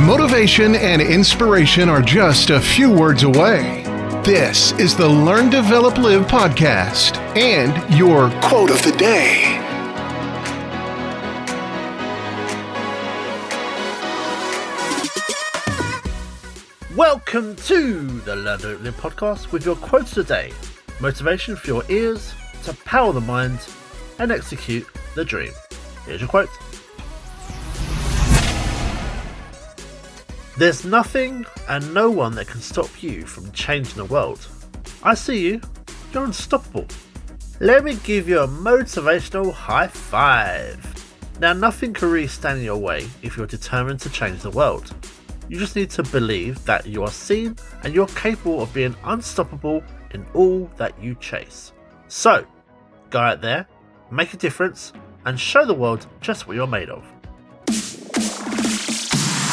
Motivation and inspiration are just a few words away. This is the Learn, Develop, Live podcast and your quote of the day. Welcome to the Learn, Develop, Live podcast with your quotes today. Motivation for your ears to power the mind and execute the dream. Here's your quote. There's nothing and no one that can stop you from changing the world. I see you, you're unstoppable. Let me give you a motivational high five. Now, nothing can really stand in your way if you're determined to change the world. You just need to believe that you are seen and you're capable of being unstoppable in all that you chase. So, go out there, make a difference, and show the world just what you're made of.